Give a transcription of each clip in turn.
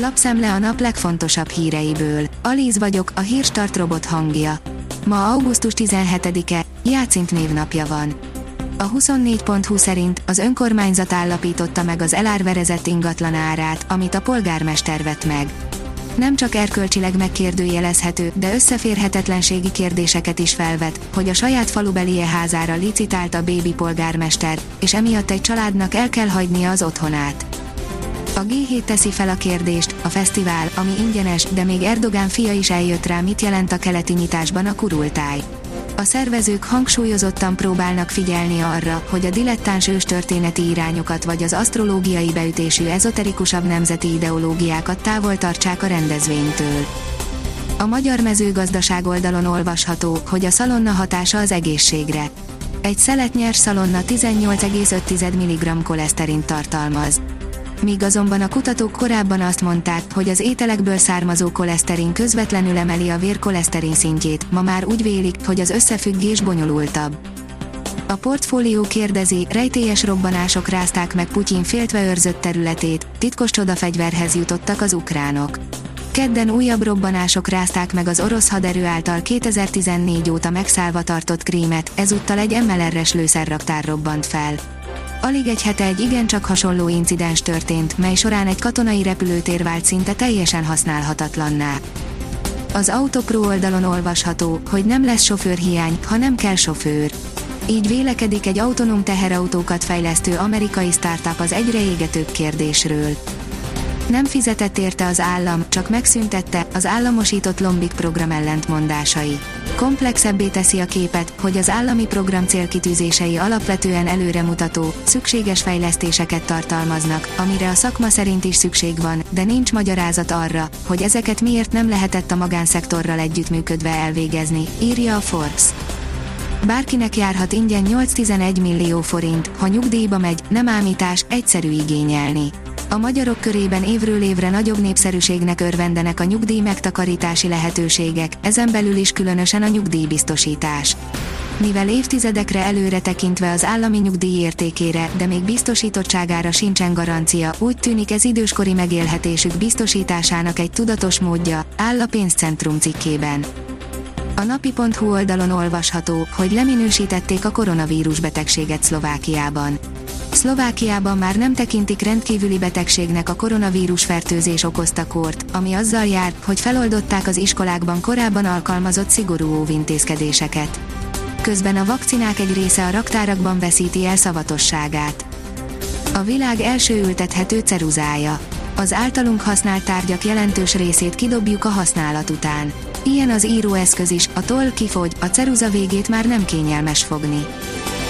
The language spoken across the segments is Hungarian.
Lapszemle a nap legfontosabb híreiből. Alíz vagyok, a hírstart robot hangja. Ma augusztus 17-e, Játszint névnapja van. A 24.20 szerint az önkormányzat állapította meg az elárverezett ingatlan árát, amit a polgármester vett meg. Nem csak erkölcsileg megkérdőjelezhető, de összeférhetetlenségi kérdéseket is felvet, hogy a saját falubelie házára licitált a bébi polgármester, és emiatt egy családnak el kell hagynia az otthonát. A G7 teszi fel a kérdést, a fesztivál, ami ingyenes, de még Erdogán fia is eljött rá mit jelent a keleti nyitásban a kurultáj. A szervezők hangsúlyozottan próbálnak figyelni arra, hogy a dilettáns őstörténeti irányokat vagy az asztrológiai beütésű ezoterikusabb nemzeti ideológiákat távol tartsák a rendezvénytől. A magyar mezőgazdaság oldalon olvasható, hogy a szalonna hatása az egészségre. Egy szelet nyers szalonna 18,5 mg koleszterint tartalmaz míg azonban a kutatók korábban azt mondták, hogy az ételekből származó koleszterin közvetlenül emeli a vér koleszterin szintjét, ma már úgy vélik, hogy az összefüggés bonyolultabb. A portfólió kérdezi, rejtélyes robbanások rázták meg Putyin féltve őrzött területét, titkos csodafegyverhez jutottak az ukránok. Kedden újabb robbanások rázták meg az orosz haderő által 2014 óta megszállva tartott krímet, ezúttal egy MLR-es lőszerraktár robbant fel. Alig egy hete egy igencsak hasonló incidens történt, mely során egy katonai repülőtér vált szinte teljesen használhatatlanná. Az Autopro oldalon olvasható, hogy nem lesz sofőrhiány, ha nem kell sofőr. Így vélekedik egy autonóm teherautókat fejlesztő amerikai startup az egyre égetőbb kérdésről. Nem fizetett érte az állam, csak megszüntette az államosított Lombik program ellentmondásai komplexebbé teszi a képet, hogy az állami program célkitűzései alapvetően előremutató, szükséges fejlesztéseket tartalmaznak, amire a szakma szerint is szükség van, de nincs magyarázat arra, hogy ezeket miért nem lehetett a magánszektorral együttműködve elvégezni, írja a Forbes. Bárkinek járhat ingyen 8-11 millió forint, ha nyugdíjba megy, nem ámítás, egyszerű igényelni. A magyarok körében évről évre nagyobb népszerűségnek örvendenek a nyugdíj megtakarítási lehetőségek, ezen belül is különösen a nyugdíjbiztosítás. Mivel évtizedekre előre tekintve az állami nyugdíj értékére, de még biztosítottságára sincsen garancia, úgy tűnik ez időskori megélhetésük biztosításának egy tudatos módja, áll a pénzcentrum cikkében. A napi.hu oldalon olvasható, hogy leminősítették a koronavírus betegséget Szlovákiában. Szlovákiában már nem tekintik rendkívüli betegségnek a koronavírus fertőzés okozta kort, ami azzal jár, hogy feloldották az iskolákban korábban alkalmazott szigorú óvintézkedéseket. Közben a vakcinák egy része a raktárakban veszíti el szavatosságát. A világ első ültethető ceruzája. Az általunk használt tárgyak jelentős részét kidobjuk a használat után. Ilyen az íróeszköz is, a toll kifogy, a ceruza végét már nem kényelmes fogni.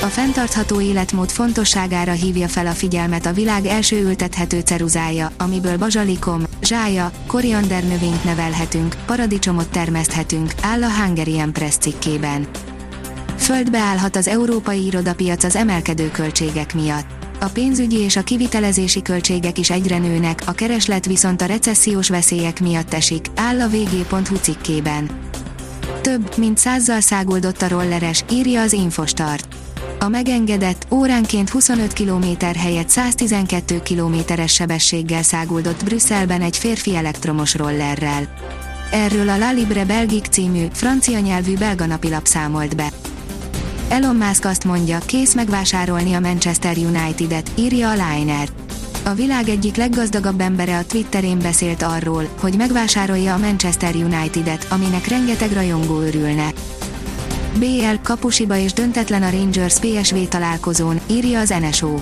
A fenntartható életmód fontosságára hívja fel a figyelmet a világ első ültethető ceruzája, amiből bazsalikom, zsája, koriander növényt nevelhetünk, paradicsomot termeszthetünk, áll a Hungarian Press cikkében. Földbe állhat az európai irodapiac az emelkedő költségek miatt. A pénzügyi és a kivitelezési költségek is egyre nőnek, a kereslet viszont a recessziós veszélyek miatt esik, áll a vg.hu cikkében. Több, mint százzal száguldott a rolleres, írja az Infostart. A megengedett, óránként 25 km helyett 112 km-es sebességgel száguldott Brüsszelben egy férfi elektromos rollerrel. Erről a La Libre Belgic című, francia nyelvű belga napilap számolt be. Elon Musk azt mondja, kész megvásárolni a Manchester United-et, írja a Liner. A világ egyik leggazdagabb embere a Twitterén beszélt arról, hogy megvásárolja a Manchester United-et, aminek rengeteg rajongó örülne. BL kapusiba és döntetlen a Rangers PSV találkozón, írja az NSO.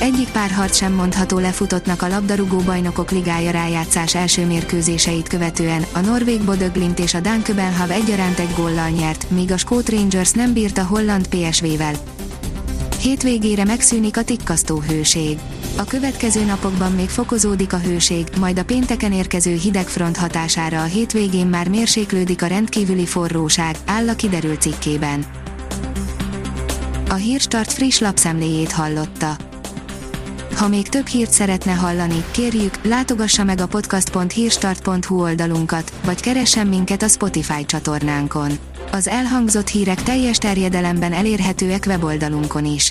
Egyik párharc sem mondható lefutottnak a labdarúgó bajnokok ligája rájátszás első mérkőzéseit követően, a Norvég Bodöglint és a Dán Köbenhav egyaránt egy góllal nyert, míg a Skót Rangers nem bírt a holland PSV-vel. Hétvégére megszűnik a tikkasztó hőség. A következő napokban még fokozódik a hőség, majd a pénteken érkező hidegfront hatására a hétvégén már mérséklődik a rendkívüli forróság, áll a kiderült cikkében. A Hírstart friss lapszemléjét hallotta. Ha még több hírt szeretne hallani, kérjük, látogassa meg a podcast.hírstart.hu oldalunkat, vagy keressen minket a Spotify csatornánkon. Az elhangzott hírek teljes terjedelemben elérhetőek weboldalunkon is.